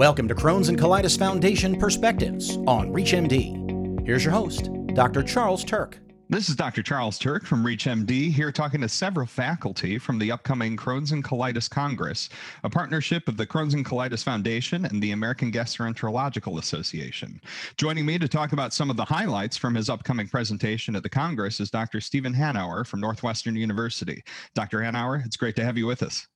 Welcome to Crohn's and Colitis Foundation Perspectives on ReachMD. Here's your host, Dr. Charles Turck. This is Dr. Charles Turck from ReachMD here talking to several faculty from the upcoming Crohn's and Colitis Congress, a partnership of the Crohn's and Colitis Foundation and the American Gastroenterological Association. Joining me to talk about some of the highlights from his upcoming presentation at the Congress is Dr. Stephen Hanauer from Northwestern University. Dr. Hanauer, it's great to have you with us.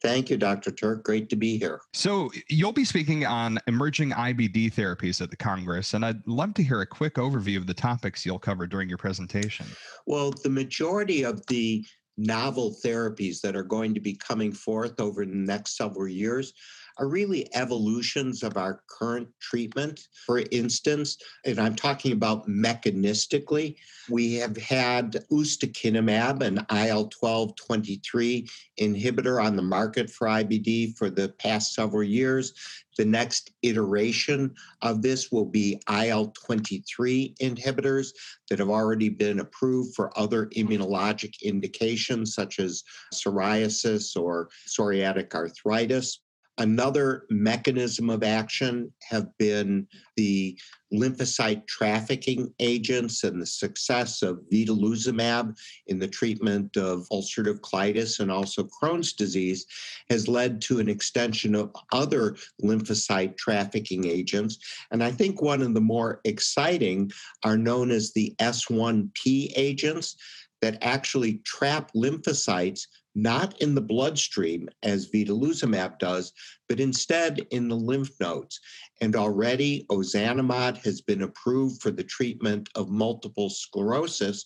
Thank you, Dr. Turck. Great to be here. So, you'll be speaking on emerging IBD therapies at the Congress, and I'd love to hear a quick overview of the topics you'll cover during your presentation. Well, the majority of the novel therapies that are going to be coming forth over the next several years are really evolutions of our current treatment. For instance, and I'm talking about mechanistically, we have had ustekinumab, an IL 12 23 inhibitor on the market for IBD for the past several years. The next iteration of this will be IL 23 inhibitors that have already been approved for other immunologic indications such as psoriasis or psoriatic arthritis. Another mechanism of action have been the lymphocyte trafficking agents and the success of vedolizumab in the treatment of ulcerative colitis and also Crohn's disease has led to an extension of other lymphocyte trafficking agents. And I think one of the more exciting are known as the S1P agents that actually trap lymphocytes not in the bloodstream as vedolizumab does, but instead in the lymph nodes. And already ozanimod has been approved for the treatment of multiple sclerosis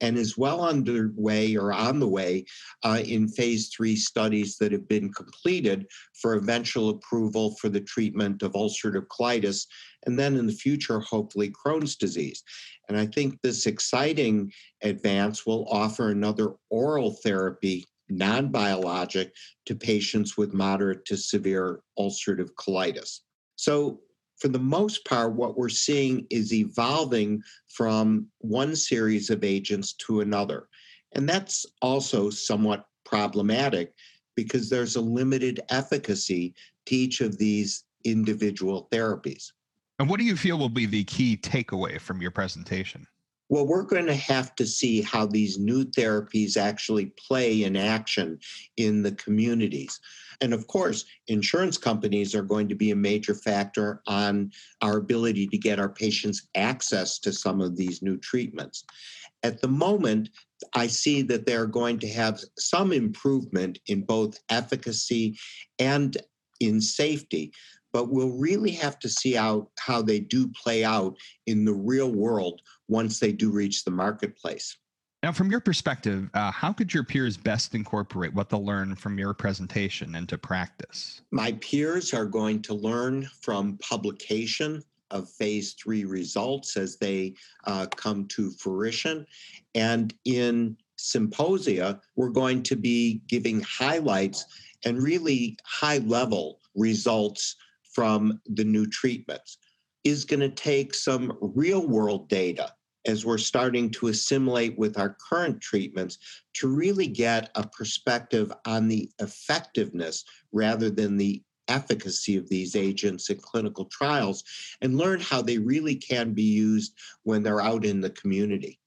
and is well underway or on the way uh, in phase three studies that have been completed for eventual approval for the treatment of ulcerative colitis and then in the future, hopefully, Crohn's disease. And I think this exciting advance will offer another oral therapy non biologic to patients with moderate to severe ulcerative colitis. So, for the most part, what we're seeing is evolving from one series of agents to another. And that's also somewhat problematic because there's a limited efficacy to each of these individual therapies. And what do you feel will be the key takeaway from your presentation? Well, we're going to have to see how these new therapies actually play in action in the communities. And of course, insurance companies are going to be a major factor on our ability to get our patients access to some of these new treatments. At the moment, I see that they're going to have some improvement in both efficacy and in safety but we'll really have to see out how they do play out in the real world once they do reach the marketplace. Now, from your perspective, uh, how could your peers best incorporate what they'll learn from your presentation into practice? My peers are going to learn from publication of phase three results as they uh, come to fruition. And in symposia, we're going to be giving highlights and really high level results from the new treatments is going to take some real world data as we're starting to assimilate with our current treatments to really get a perspective on the effectiveness rather than the efficacy of these agents in clinical trials and learn how they really can be used when they're out in the community.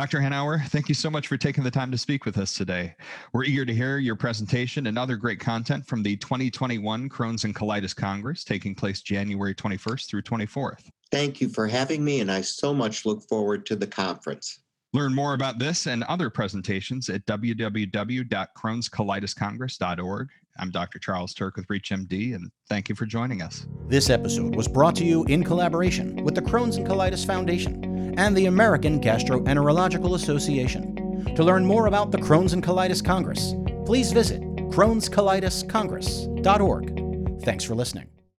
Dr. Hanauer, thank you so much for taking the time to speak with us today. We're eager to hear your presentation and other great content from the 2021 Crohn's and Colitis Congress taking place January 21st through 24th. Thank you for having me, and I so much look forward to the conference. Learn more about this and other presentations at www.crohnscolitiscongress.org. I'm Dr. Charles Turck with ReachMD, and thank you for joining us. This episode was brought to you in collaboration with the Crohn's and Colitis Foundation and the American Gastroenterological Association. To learn more about the Crohn's and Colitis Congress, please visit crohnscolitiscongress.org. Thanks for listening.